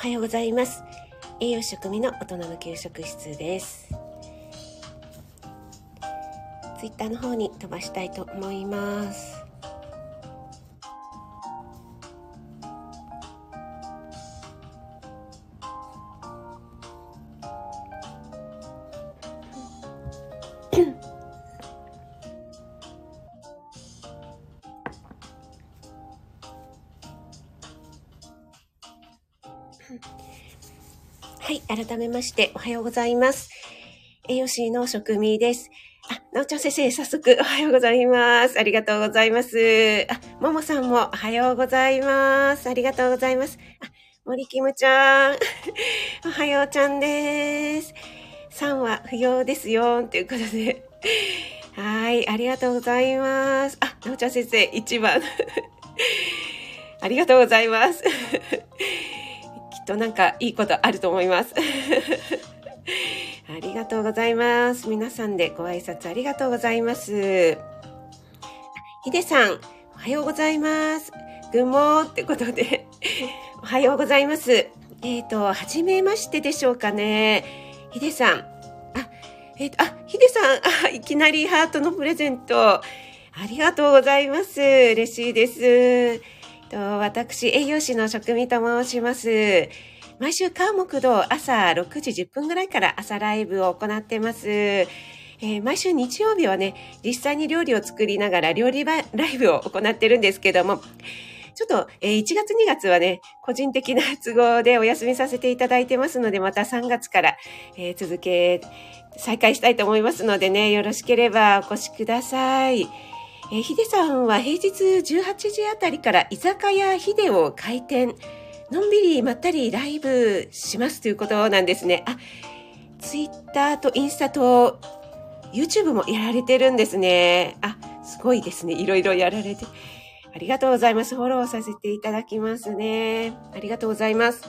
はようございます。栄養食味の大人の給食室です。ツイッターの方に飛ばしたいと思います。改めましておはようございます。栄養士の食味です。あ、なおちゃん先生、早速おはようございます。ありがとうございます。あ、ももさんもおはようございます。ありがとうございます。あ、森キムちゃん、おはようちゃんです。さんは不要ですよ、ということで。はい、ありがとうございます。あ、なおちゃん先生、一番。ありがとうございます。となんかいいことあると思います。ありがとうございます。皆さんでご挨拶ありがとうございます。ひでさん、おはようございます。ぐもーってことで、おはようございます。えっ、と、はじめましてでしょうかね。ひでさん。あ、えっ、と、あ、ひでさん、あ、いきなりハートのプレゼント。ありがとうございます。嬉しいです。と私、栄養士の職味と申します。毎週、川木道朝6時10分ぐらいから朝ライブを行ってます。えー毎週日曜日はね、実際に料理を作りながら料理ライブを行ってるんですけども、ちょっと、えー1月2月はね、個人的な都合でお休みさせていただいてますので、また3月から、えー続け、再開したいと思いますのでね、よろしければお越しください。えーヒデさんは平日18時あたりから居酒屋ヒデを開店、のんびりまったりライブしますということなんですね。あ、ツイッターとインスタと YouTube もやられてるんですね。あ、すごいですね。いろいろやられて。ありがとうございます。フォローさせていただきますね。ありがとうございます。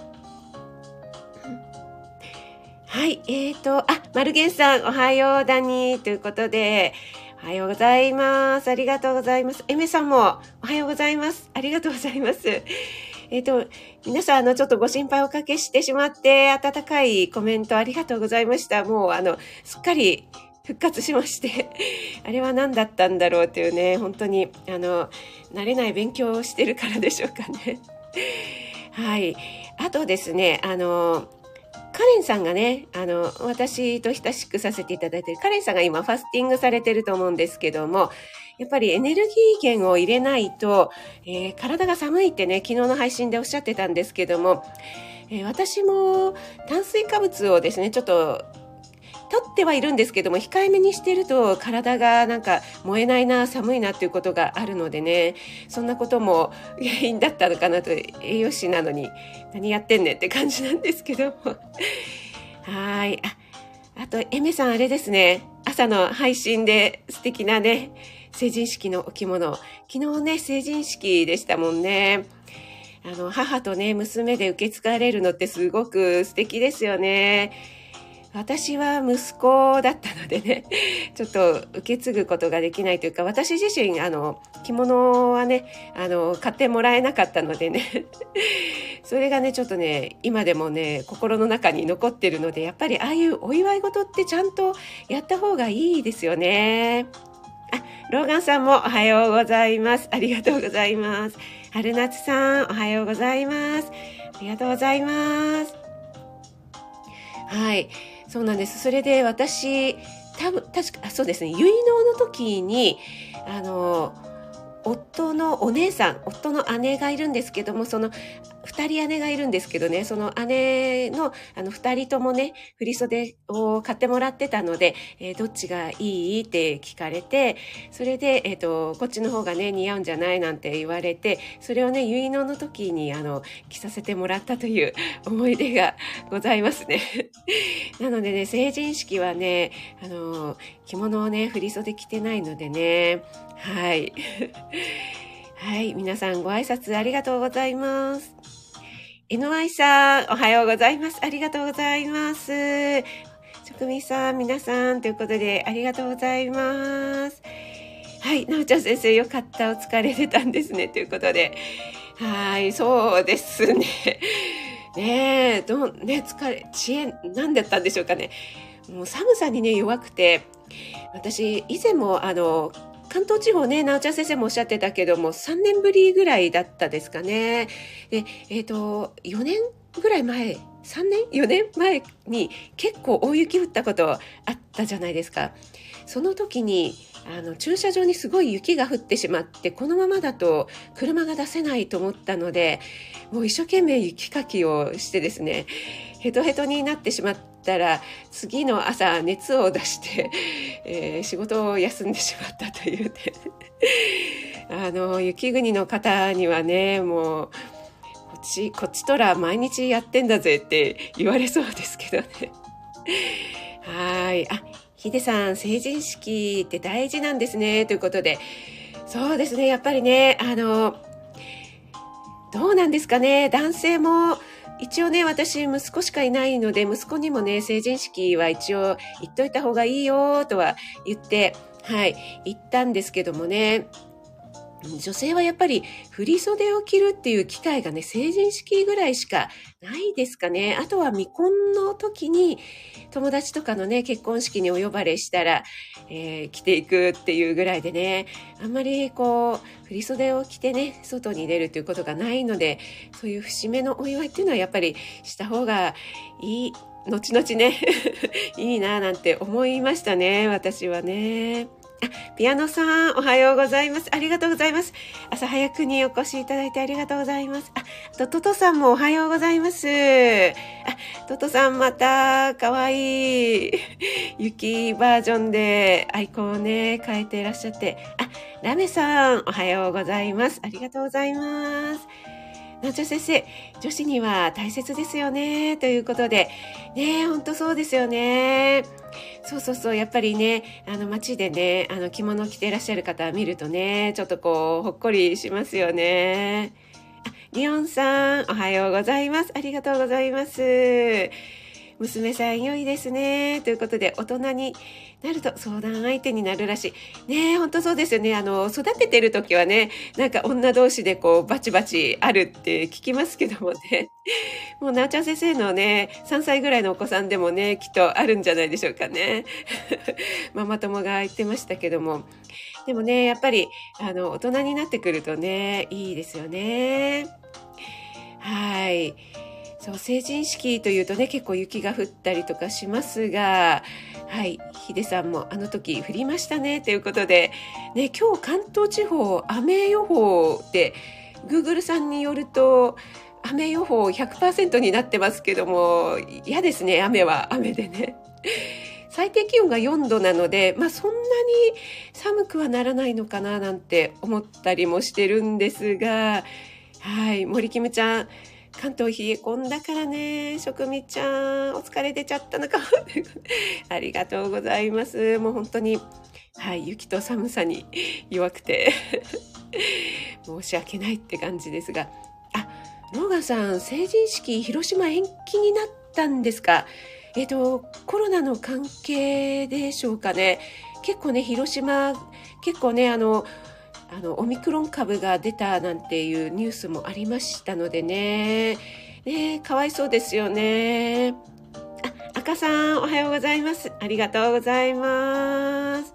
はい、えーと、あ、マルゲンさん、おはようだに、ということで、おはようございます。ありがとうございます。エメさんも、おはようございます。ありがとうございます。えっ、と、皆さん、あの、ちょっとご心配をおかけしてしまって、温かいコメントありがとうございました。もう、あの、すっかり復活しまして、あれは何だったんだろうというね、本当に、あの、慣れない勉強をしてるからでしょうかね。はい。あとですね、あの、カレンさんがね、あの、私と親しくさせていただいてる、カレンさんが今ファスティングされてると思うんですけども、やっぱりエネルギー源を入れないと、えー体が寒いってね、昨日の配信でおっしゃってたんですけども、えー私も炭水化物をですね、ちょっと、取ってはいるんですけども、控えめにしてると体がなんか燃えないな、寒いなっていうことがあるのでね、そんなことも原因だったのかなと、栄養士なのに何やってんねんって感じなんですけども。はい。あ、あと、エメさんあれですね。朝の配信で素敵なね、成人式のお着物。昨日ね、成人式でしたもんね。あの、母とね、娘で受け継がれるのってすごく素敵ですよね。私は息子だったのでね、ちょっと受け継ぐことができないというか、私自身、あの、着物はね、あの、買ってもらえなかったのでね、それがね、ちょっとね、今でもね、心の中に残ってるので、やっぱりああいうお祝い事ってちゃんとやった方がいいですよね。あ、ローガンさんもおはようございます。ありがとうございます。春夏さん、おはようございます。ありがとうございます。はい。そうなんです。それで私、多分、確か、そうですね、結納の時に、あの、夫のお姉さん、夫の姉がいるんですけども、その、二人姉がいるんですけどね、その姉の、あの、二人ともね、振袖を買ってもらってたので、えーどっちがいい？って聞かれて、それで、えっ、と、こっちの方がね、似合うんじゃない？なんて言われて、それをね、結納の時に、あの、着させてもらったという 思い出がございますね。なのでね、成人式はね、あの、着物をね、振袖着てないのでね、はい。はい、皆さんご挨拶ありがとうございます。NY さん、おはようございます。ありがとうございます。職味さん、皆さん、ということで、ありがとうございます。はい、なおちゃん先生、よかった。お疲れてたんですね。ということで。はい、そうですね。ねえ、ど、ね、疲れ、知恵、何だったんでしょうかね。もう寒さにね、弱くて、私、以前も、あの、関東地方ね、なおちゃん先生もおっしゃってたけども、3年ぶりぐらいだったですかね。で、えっ、ー、と、4年ぐらい前、3年 ?4 年前に結構大雪降ったことあったじゃないですか。その時に、あの、駐車場にすごい雪が降ってしまって、このままだと車が出せないと思ったので、もう一生懸命雪かきをしてですね、ヘトヘトになってしまったら、次の朝熱を出して、えー、仕事を休んでしまったというね。あの、雪国の方にはね、もう、こっち、こっちとら毎日やってんだぜって言われそうですけどね。はい。あ、ヒデさん、成人式って大事なんですね。ということで。そうですね。やっぱりね、あの、どうなんですかね。男性も、一応ね、私、息子しかいないので、息子にもね、成人式は一応言っといた方がいいよ、とは言って、はい、言ったんですけどもね、女性はやっぱり振袖を着るっていう機会がね、成人式ぐらいしかないですかね。あとは未婚の時に友達とかのね、結婚式にお呼ばれしたら、えー、着ていくっていうぐらいでね、あんまりこう、振袖を着てね、外に出るということがないので、そういう節目のお祝いっていうのはやっぱりした方がいい、後々ね、いいなぁなんて思いましたね、私はね。ピアノさん、おはようございます。ありがとうございます。朝早くにお越しいただいてありがとうございます。あ、とトトさんもおはようございます。あ、トトさんまた、かわいい。雪バージョンでアイコンをね、変えていらっしゃって。あ、ラメさん、おはようございます。ありがとうございます。南條先生、女子には大切ですよね。ということで、ね、ほんとそうですよね。そうそうそう、やっぱりね、あの街でね、あの着物着ていらっしゃる方見るとね、ちょっとこう、ほっこりしますよね。あ、リオンさん、おはようございます。ありがとうございます。娘さん良いですね。ということで、大人になると相談相手になるらしい。ねえ、ほんとそうですよね。あの、育ててる時はね、なんか女同士でこう、バチバチあるって聞きますけどもね。もう、なおちゃん先生のね、3歳ぐらいのお子さんでもね、きっとあるんじゃないでしょうかね。ママ友が言ってましたけども。でもね、やっぱり、あの、大人になってくるとね、いいですよね。はい。そう、成人式というとね、結構雪が降ったりとかしますが、はい、ヒデさんもあの時降りましたね、ということで、ね、今日関東地方雨予報で、Google さんによると、雨予報100%になってますけども、嫌ですね、雨は雨でね。最低気温が4度なので、まあそんなに寒くはならないのかななんて思ったりもしてるんですが、はい、森キムちゃん、関東冷え込んだからね、職味ちゃん、お疲れ出ちゃったのかも。ありがとうございます。もう本当に、はい、雪と寒さに弱くて 申し訳ないって感じですが。あ、ローガンさん、成人式、広島延期になったんですか？えっ、ー、と、コロナの関係でしょうかね。結構ね、広島、結構ね、あの、あのオミクロン株が出たなんていうニュースもありましたのでね。ねかわいそうですよね。あ赤さんおはようございます。ありがとうございます。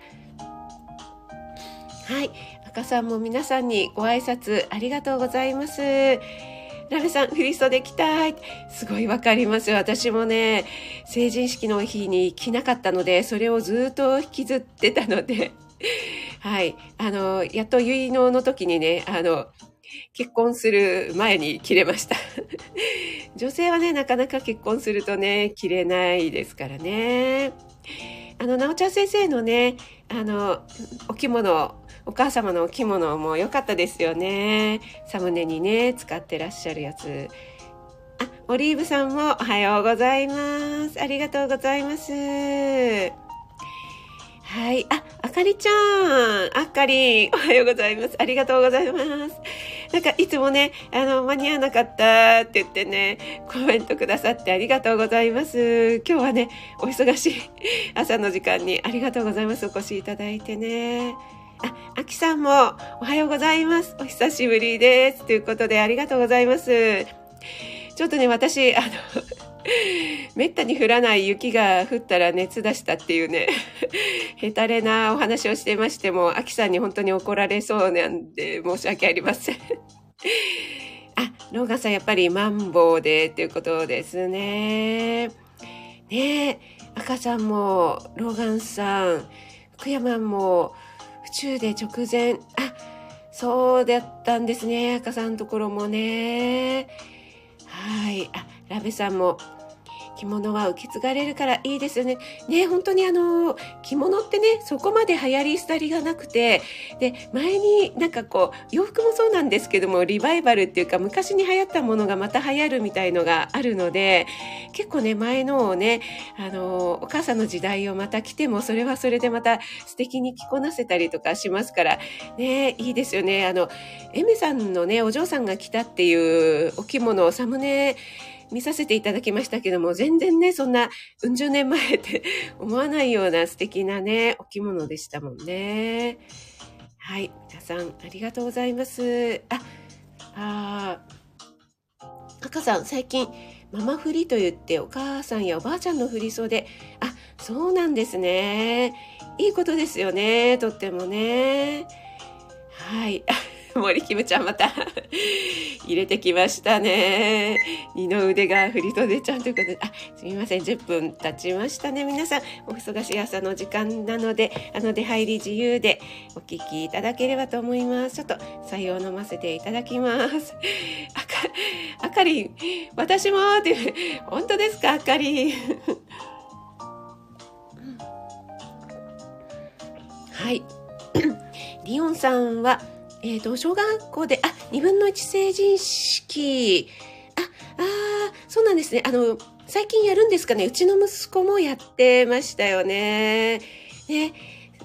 はい。赤さんも皆さんにご挨拶ありがとうございます。ラメさん、振り袖着たい。すごいわかりますよ。私もね、成人式の日に着なかったので、それをずっと引きずってたので、はい。あの、やっと結納の時にね、あの、結婚する前に切れました。女性はね、なかなか結婚するとね、切れないですからね。あの、なおちゃん先生のね、あの、お着物、お母様のお着物も良かったですよね。サムネにね、使ってらっしゃるやつ。あ、オリーブさんもおはようございます。ありがとうございます。はい。あ、あかりちゃん。あかり、おはようございます。ありがとうございます。なんか、いつもね、あの、間に合わなかったって言ってね、コメントくださってありがとうございます。今日はね、お忙しい 朝の時間にありがとうございます。お越しいただいてね。あ、あきさんもおはようございます。お久しぶりです。ということでありがとうございます。ちょっとね、私、あの、めったに降らない雪が降ったら熱出したっていうね、へたれなお話をしてましても、アキさんに本当に怒られそうなんで申し訳ありません。あ、ローガンさんやっぱりマンボウでっていうことですね。ねえ、赤さんも、ローガンさん、福山も、府中で直前、あ、そうだったんですね。赤さんのところもね。はい。あ、ラベさんも、着物は受け継がれるからいいですよね。ね、本当にあの、着物ってね、そこまで流行り廃りがなくて、で、前になんかこう、洋服もそうなんですけども、リバイバルっていうか、昔に流行ったものがまた流行るみたいのがあるので、結構ね、前のをね、あの、お母さんの時代をまた着ても、それはそれでまた素敵に着こなせたりとかしますから、ね、いいですよね。あの、エメさんのね、お嬢さんが着たっていうお着物をサムネ、見させていただきましたけども、全然ね、そんな、うん十年前って 思わないような素敵なね、お着物でしたもんね。はい。皆さん、ありがとうございます。あ、あ赤さん、最近、ママ振りと言ってお母さんやおばあちゃんの振り袖。あ、そうなんですね。いいことですよね。とってもね。はい。森キムちゃんまた入れてきましたね。二の腕が振り袖ちゃんということで、あ、すみません。10分経ちましたね。皆さん、お忙しい朝の時間なので、あの、出入り自由でお聞きいただければと思います。ちょっと、採用飲ませていただきます。あか、あかりん、私もって、本当ですかあかり？ん。はい。リオンさんは、えっ、ー、と、小学校で、あ、2分の1成人式。あ、あそうなんですね。あの、最近やるんですかね。うちの息子もやってましたよね。ね。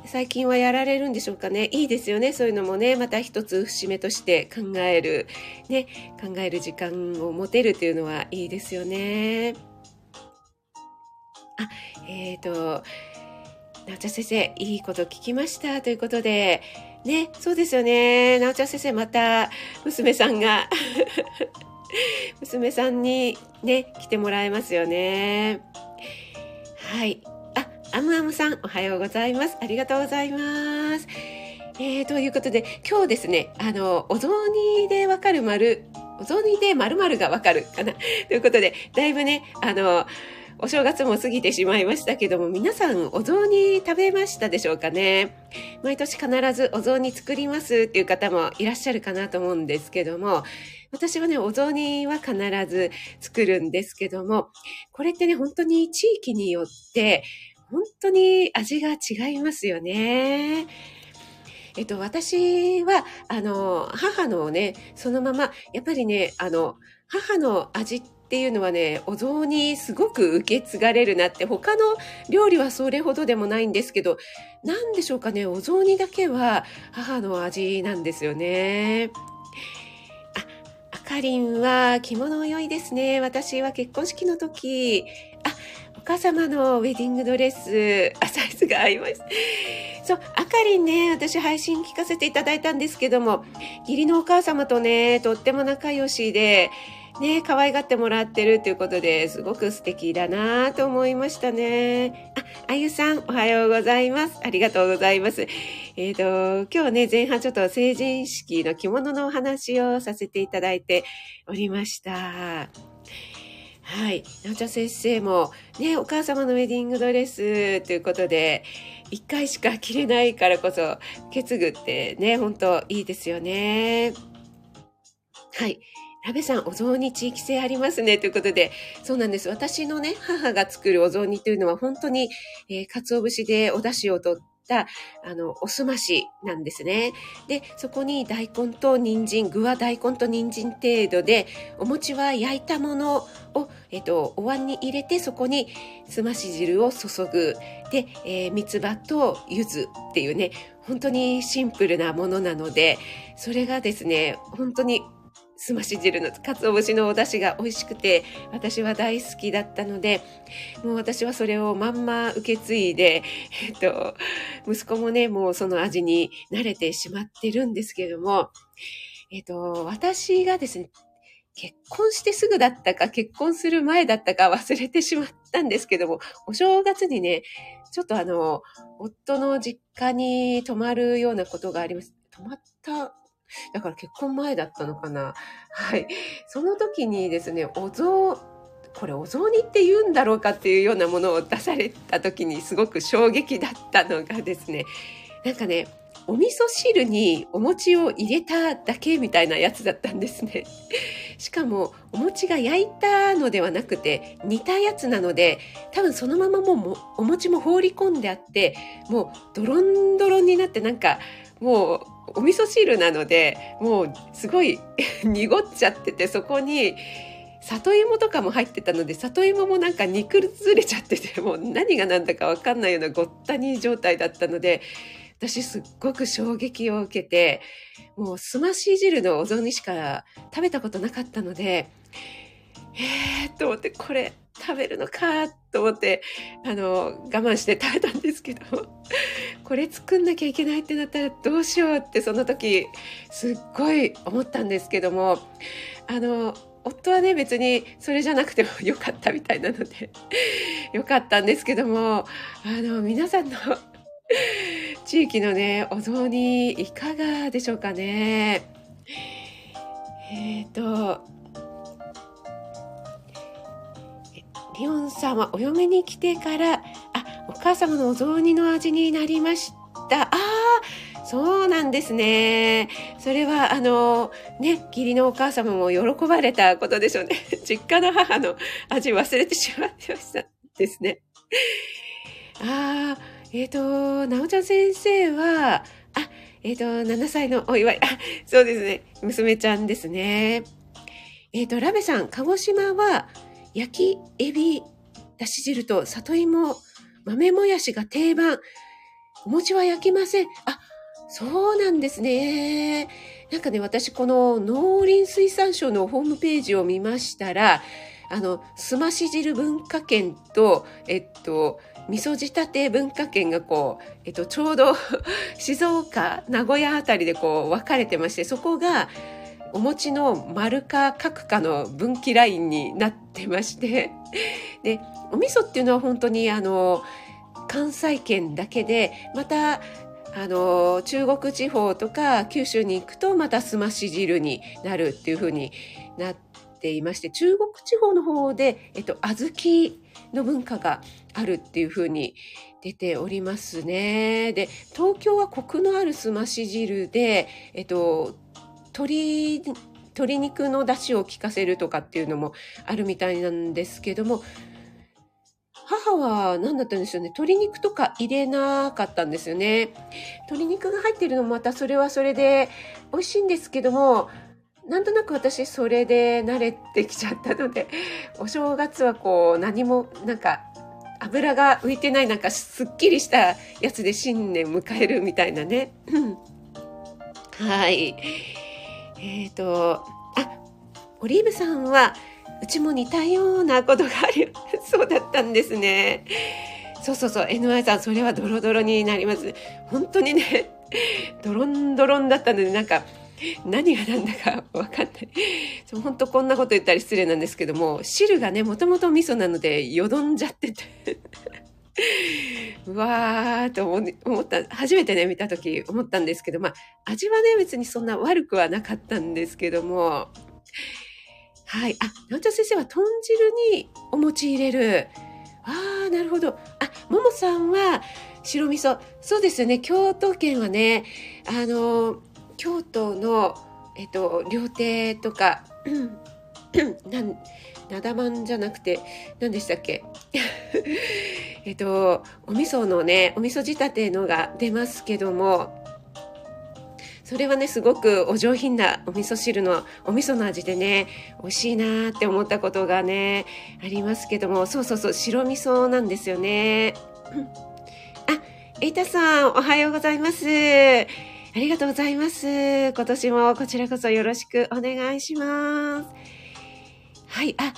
最近はやられるんでしょうかね。いいですよね。そういうのもね、また一つ節目として考える、ね、考える時間を持てるというのはいいですよね。あ、えっ、ー、と、なおちゃん先生、いいこと聞きましたということで、ね、そうですよね。なおちゃん先生、また、娘さんが 娘さんにね、来てもらえますよね。はい。あ、アムアムさん、おはようございます。ありがとうございます。えー、ということで、今日ですね、あの、お雑煮でわかる丸、お雑煮で〇〇がわかるかな。ということで、だいぶね、あの、お正月も過ぎてしまいましたけども、皆さんお雑煮食べましたでしょうかね？毎年必ずお雑煮作りますっていう方もいらっしゃるかなと思うんですけども、私はね、お雑煮は必ず作るんですけども、これってね、本当に地域によって、本当に味が違いますよね。えっと、私は、あの、母のね、そのまま、やっぱりね、あの、母の味ってっていうのはね、お雑煮すごく受け継がれるなって、他の料理はそれほどでもないんですけど、なんでしょうかね、お雑煮だけは母の味なんですよね。あ、あかりんは着物良いですね。私は結婚式の時、あ、お母様のウェディングドレス、あ、サイズが合います。そう、あかりんね、私配信聞かせていただいたんですけども、義理のお母様とね、とっても仲良しで、ね、可愛がってもらってるということですごく素敵だなと思いましたね。あ、あゆさん、おはようございます。ありがとうございます。えっ、ー、と、今日ね、前半ちょっと成人式の着物のお話をさせていただいておりました。はい。なおちゃ先生も、ね、お母様のウェディングドレスということで、一回しか着れないからこそ、受け継ぐってね、本当いいですよね。はい。ラベさん、お雑煮地域性ありますね。ということで、そうなんです。私のね、母が作るお雑煮というのは本当に、えー、鰹節でお出汁を取った、あの、おすましなんですね。で、そこに大根と人参、具は大根と人参程度で、お餅は焼いたものを、えっと、お椀に入れて、そこにすまし汁を注ぐ。で、えー、三つ葉と柚子っていうね、本当にシンプルなものなので、それがですね、本当にすまし汁の鰹節のお出汁が美味しくて私は大好きだったのでもう私はそれをまんま受け継いで、えっと、息子もねもうその味に慣れてしまってるんですけども、えっと、私がですね結婚してすぐだったか、結婚する前だったか忘れてしまったんですけども、お正月にね、ちょっとあの、夫の実家に泊まるようなことがあります。泊まっただから結婚前だったのかな。はい。その時にですね、お雑、これお雑煮って言うんだろうかっていうようなものを出された時にすごく衝撃だったのがですね、なんかね、お味噌汁にお餅を入れただけみたいなやつだったんですね。しかもお餅が焼いたのではなくて煮たやつなので多分そのままもうお餅も放り込んであってもうドロンドロンになってなんかもうお味噌汁なのでもうすごい 濁っちゃっててそこに里芋とかも入ってたので里芋もなんか煮崩れちゃっててもう何が何だか分かんないようなごったに状態だったので私すっごく衝撃を受けて、もうすまし汁のお雑煮しか食べたことなかったので、えーと思って、これ食べるのかと思って、あの、我慢して食べたんですけど、これ作んなきゃいけないってなったらどうしようってその時、すっごい思ったんですけども、あの、夫はね、別にそれじゃなくてもよかったみたいなので、よかったんですけども、あの、皆さんの 地域のね、お雑煮いかがでしょうかね。えっ、ー、と、リオンさんはお嫁に来てから、あ、お母様のお雑煮の味になりました。ああ、そうなんですね。それは、あの、ね、義理のお母様も喜ばれたことでしょうね。実家の母の味忘れてしまってましたですね。ああ、えっ、ー、と、なおちゃん先生は、あ、えっ、ー、と、7歳のお祝い。あ、そうですね。娘ちゃんですね。えっ、ー、と、ラベさん、鹿児島は、焼きエビ、だし汁と里芋、豆もやしが定番。お餅は焼きません。あ、そうなんですね。なんかね、私、この農林水産省のホームページを見ましたら、あの、すまし汁文化圏と、えっと、味噌仕立て文化圏がこう、えっと、ちょうど 静岡、名古屋あたりでこう分かれてまして、そこがお餅の丸か角かの分岐ラインになってまして、で、お味噌っていうのは本当にあの、関西圏だけで、また、あの、中国地方とか九州に行くとまたすまし汁になるっていう風になっていまして、中国地方の方で、えっと、小豆の文化があるっていうふうに出ておりますね。で、東京はコクのあるすまし汁で、えっと、鶏、鶏肉の出汁を効かせるとかっていうのもあるみたいなんですけども、母は何だったんでしょうね。鶏肉とか入れなかったんですよね。鶏肉が入ってるのもまたそれはそれで美味しいんですけども、なんとなく私それで慣れてきちゃったので、お正月はこう何もなんか油が浮いてないなんかすっきりしたやつで新年迎えるみたいなね。はい。えっ、ー、と、あ、オリーブさんは、うちも似たようなことがあり、そうだったんですね。そうそうそう、NY さん、それはドロドロになります。本当にね、ドロンドロンだったので、なんか、何が何だか分かんない。本当こんなこと言ったり失礼なんですけども、汁がね、もともと味噌なので、よどんじゃっててうわーと思った、初めてね、見た時思ったんですけど、まあ、味はね、別にそんな悪くはなかったんですけども、はい。あ、なおちゃ先生は豚汁にお餅入れる。ああ、なるほど。あ、ももさんは白味噌。そうですよね。京都県はね、あの、京都の、えっと、料亭とか、なん、なだまんじゃなくて、何でしたっけ？えっと、お味噌のね、お味噌仕立てのが出ますけども、それはね、すごくお上品なお味噌汁の、お味噌の味でね、美味しいなーって思ったことがね、ありますけども、そうそうそう、白味噌なんですよね。あ、エイタさん、おはようございます。ありがとうございます。今年もこちらこそよろしくお願いします。はい。あ、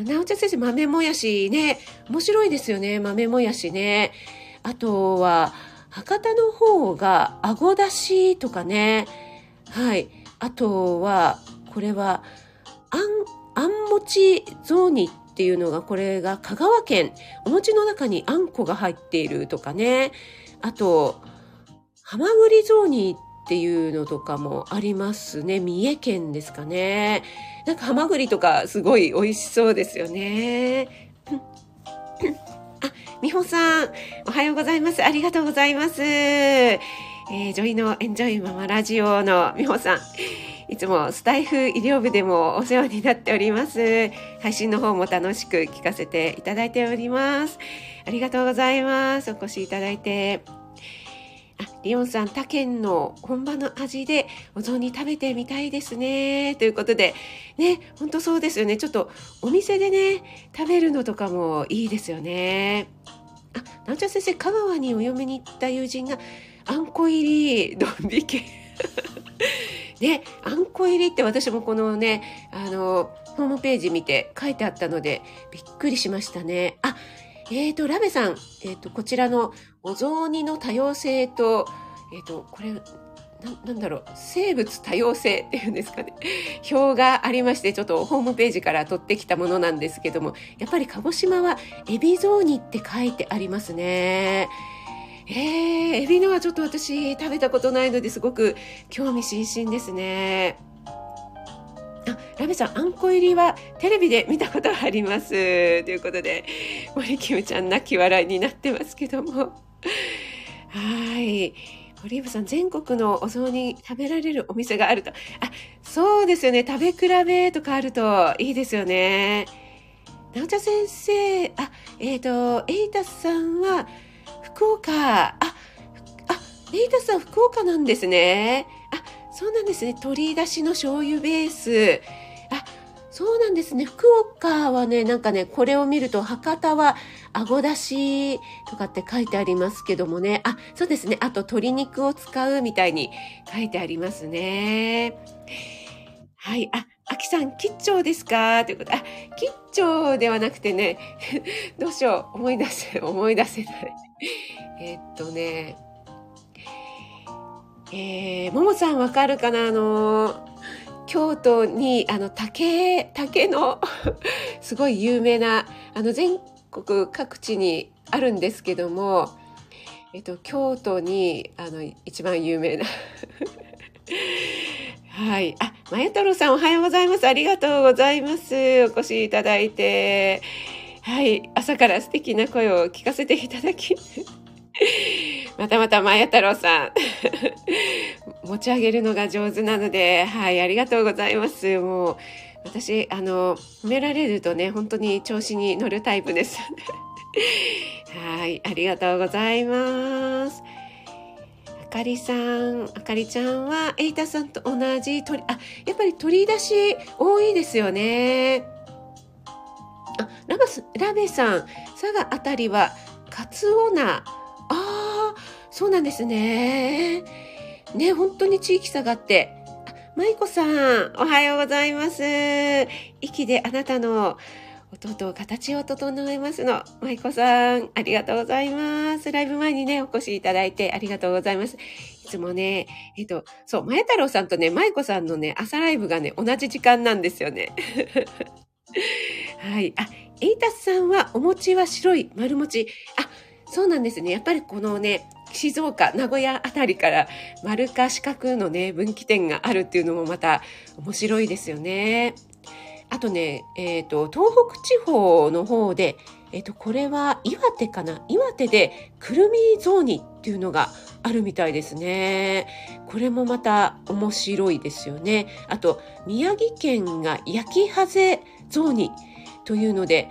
なおちゃん先生、豆もやしね、面白いですよね。豆もやしね。あとは、博多の方が、あごだしとかね。はい。あとは、これは、あんあんもち雑煮っていうのが、これが香川県、お餅の中にあんこが入っているとかね。あと、ハマグリ雑煮っていうのとかもありますね。三重県ですかね。なんかハマグリとかすごい美味しそうですよね。あ、美穂さん、おはようございます。ありがとうございます。えー、女医のエンジョイママラジオの美穂さん。いつもスタイフ医療部でもお世話になっております。配信の方も楽しく聞かせていただいております。ありがとうございます。お越しいただいて。リオンさん、他県の本場の味でお雑煮食べてみたいですね。ということで、ね、ほんとそうですよね。ちょっとお店でね、食べるのとかもいいですよね。あ、なんちゃ先生、香川にお嫁に行った友人が、あんこ入り、ドン引き。ね、あんこ入りって私もこのね、あの、ホームページ見て書いてあったので、びっくりしましたね。あ、えっ、ー、と、ラベさん、えっ、ー、と、こちらのお雑煮の多様性と、えっ、ー、と、これ、ななんだろう、生物多様性っていうんですかね。表がありまして、ちょっとホームページから取ってきたものなんですけども、やっぱり鹿児島はエビ雑煮って書いてありますね。えー、エビのはちょっと私食べたことないのですごく興味津々ですね。あ、ラメさん、あんこ入りはテレビで見たことあります。ということで、森キムちゃん泣き笑いになってますけども。はい。オリーブさん、全国のお雑煮食べられるお店があると。あ、そうですよね。食べ比べとかあるといいですよね。直ちゃ先生、あ、えっ、ー、と、エイタスさんは、福岡。あ、あ、レイタさん福岡なんですね。あ、そうなんですね。鶏だしの醤油ベース。あ、そうなんですね。福岡はね、なんかね、これを見ると、博多は、あごだしとかって書いてありますけどもね。あ、そうですね。あと、鶏肉を使うみたいに書いてありますね。はい。あ、あきさん、吉兆ですか？ということ。あ、吉兆ではなくてね、どうしよう。思い出せ、思い出せない。えっとね、えー、ももさんわかるかな？あの、京都に、あの、竹、竹の すごい有名な、あの、全国各地にあるんですけども、えっと、京都に、あの、一番有名な はい。あ、まや太郎さんおはようございます。ありがとうございます。お越しいただいて。はい。朝から素敵な声を聞かせていただき。またまたまや太郎さん。持ち上げるのが上手なので、はい。ありがとうございます。もう、私、あの、褒められるとね、本当に調子に乗るタイプです。はい。ありがとうございますあ。かりさん、あかりちゃんは、エイタさんと同じ鳥、あ、やっぱり鳥出し多いですよね。あ、ラバス、ラベさん、佐賀あたりは、カツオナ。ああ、そうなんですね。ね、本当に地域差があって。舞子さん、おはようございます。息であなたの弟、形を整えますの。舞子さん、ありがとうございます。ライブ前にね、お越しいただいてありがとうございます。いつもね、えっと、そう、前太郎さんとね、舞子さんのね、朝ライブがね、同じ時間なんですよね。はい。あ、エイタスさんは、お餅は白い丸餅。あ、そうなんですね。やっぱりこのね、静岡、名古屋あたりから丸か四角のね、分岐点があるっていうのもまた面白いですよね。あとね、えっ、ー、と、東北地方の方で、えっ、ー、と、これは岩手かな？岩手でくるみ雑煮っていうのがあるみたいですね。これもまた面白いですよね。あと、宮城県が焼きハゼ雑煮というので、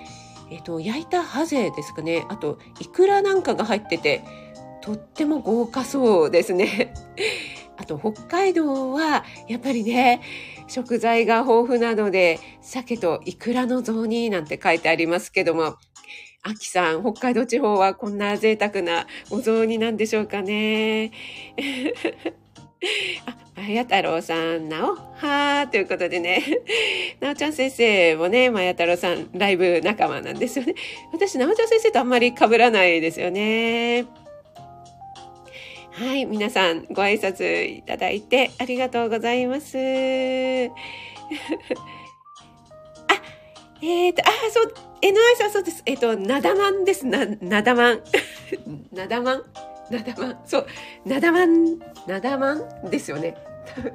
えっ、ー、と、焼いたハゼですかね。あと、イクラなんかが入ってて、とっても豪華そうですね。あと、北海道は、やっぱりね、食材が豊富なので、鮭とイクラの雑煮なんて書いてありますけども、アキさん、北海道地方はこんな贅沢なお雑煮なんでしょうかね。あ、まや太郎さん、なおはーということでね。なおちゃん先生もね、まや太郎さん、ライブ仲間なんですよね。私、なおちゃん先生とあんまり被らないですよね。はい、皆さんご挨拶いただいてありがとうございます。あ、えっ、ー、と、あ、そう、NY さんそうです。えっ、ー、と、なだまんです。な、なだまん。なだまん？なだまん。そう。なだまん、なだまんですよね。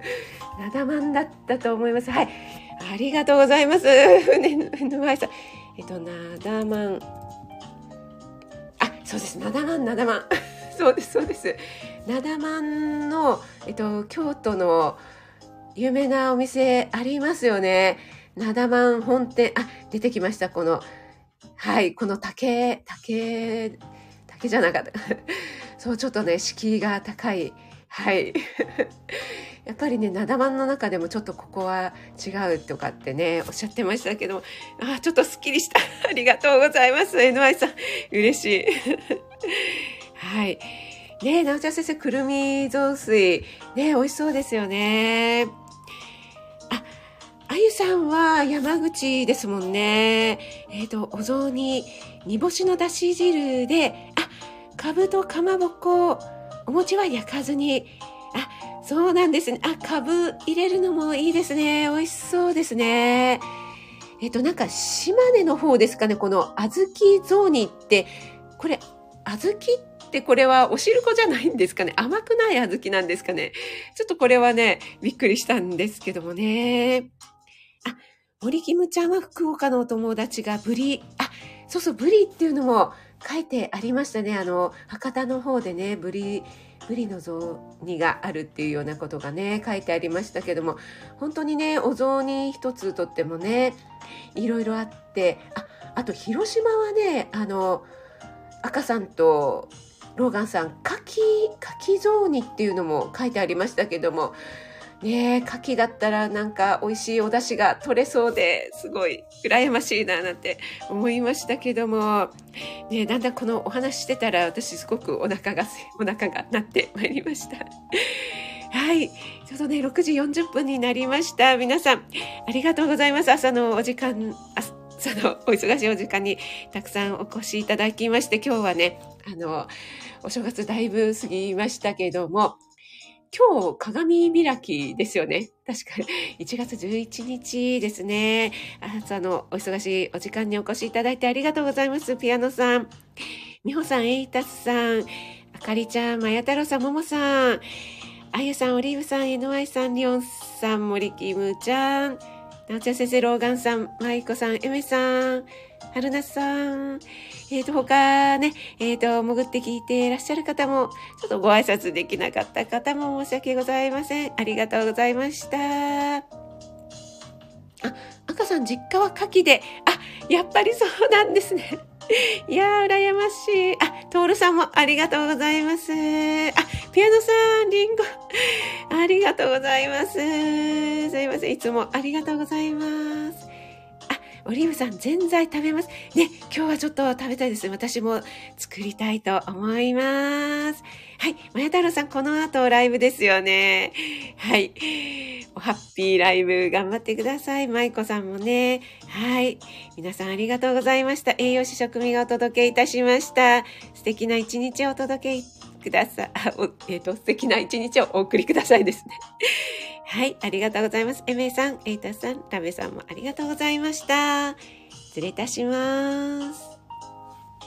なだまんだったと思います。はい。ありがとうございます。NY さん。えっ、と、なだまん。あ、そうです。なだまん、なだまん。そうです、そうです。なだまんの、えっと、京都の有名なお店ありますよね。なだまん本店、あ、出てきました。この、はい、この竹、竹、竹じゃなかった。そう、ちょっとね、敷居が高い。はい。やっぱりね、なだまんの中でもちょっとここは違うとかってね、おっしゃってましたけど、あ、ちょっとスッキリした。ありがとうございます。NY さん。嬉しい。はい。ねえ、なおちゃん先生、くるみ雑炊。ね美味しそうですよね。ああゆさんは山口ですもんね。えっ、ー、と、お雑煮、煮干しのだし汁で、あ、かぶとかまぼこ、お餅は焼かずに、あ、そうなんですね。あ、かぶ入れるのもいいですね。美味しそうですね。えっ、ー、と、なんか、島根の方ですかね。この小豆雑煮って、これ、小豆ってこれはお汁粉じゃないんですかね甘くない小豆なんですかねちょっとこれはね、びっくりしたんですけどもね。あ森キムちゃんは福岡のお友達がブリ、あ、そうそう、ブリっていうのも書いてありましたね。あの、博多の方でね、ブリ、ブリの雑煮があるっていうようなことがね、書いてありましたけども、本当にね、お雑煮一つとってもね、いろいろあって、あ、あと広島はね、あの、赤さんとローガンさん、牡蠣、牡蠣雑煮っていうのも書いてありましたけども、ねえ、牡蠣だったらなんか美味しいお出汁が取れそうですごい羨ましいななんて思いましたけども、ねだんだんこのお話してたら私すごくお腹が、お腹がなってまいりました。はい。ちょうどね、6時40分になりました。皆さん、ありがとうございます。朝のお時間、そのお忙しいお時間にたくさんお越しいただきまして、今日はね、あの、お正月だいぶ過ぎましたけども、今日、鏡開きですよね。確かに、1月11日ですね。朝のお忙しいお時間にお越しいただいてありがとうございます。ピアノさん、美穂さん、エイタスさん、あかりちゃん、まや太郎さん、ももさん、あゆさん、オリーブさん、NY さん、リオンさん、森キムちゃん、なおちゃん先生、ローガンさん、マイコさん、エメさん、はるなさん、えっ、ー、と、他ね、えっ、ー、と、潜って聞いていらっしゃる方も、ちょっとご挨拶できなかった方も申し訳ございません。ありがとうございました。あ、赤さん、実家は牡蠣で、あ、やっぱりそうなんですね。いやー、羨ましい。あ、トールさんもありがとうございます。あ、ピアノさん、リンゴ、ありがとうございます。すいません。いつもありがとうございます。オリーブさん、ぜんざい食べます。ね、今日はちょっと食べたいです。私も作りたいと思います。はい。まや太郎さん、この後ライブですよね。はい。おハッピーライブ頑張ってください。舞子さんもね。はい。皆さんありがとうございました。栄養士食味がお届けいたしました。素敵な一日をお届けください。えっ、ー、と、素敵な一日をお送りくださいですね。はい、ありがとうございます。エメさん、エイタさん、ラベさんもありがとうございました。失礼いたします。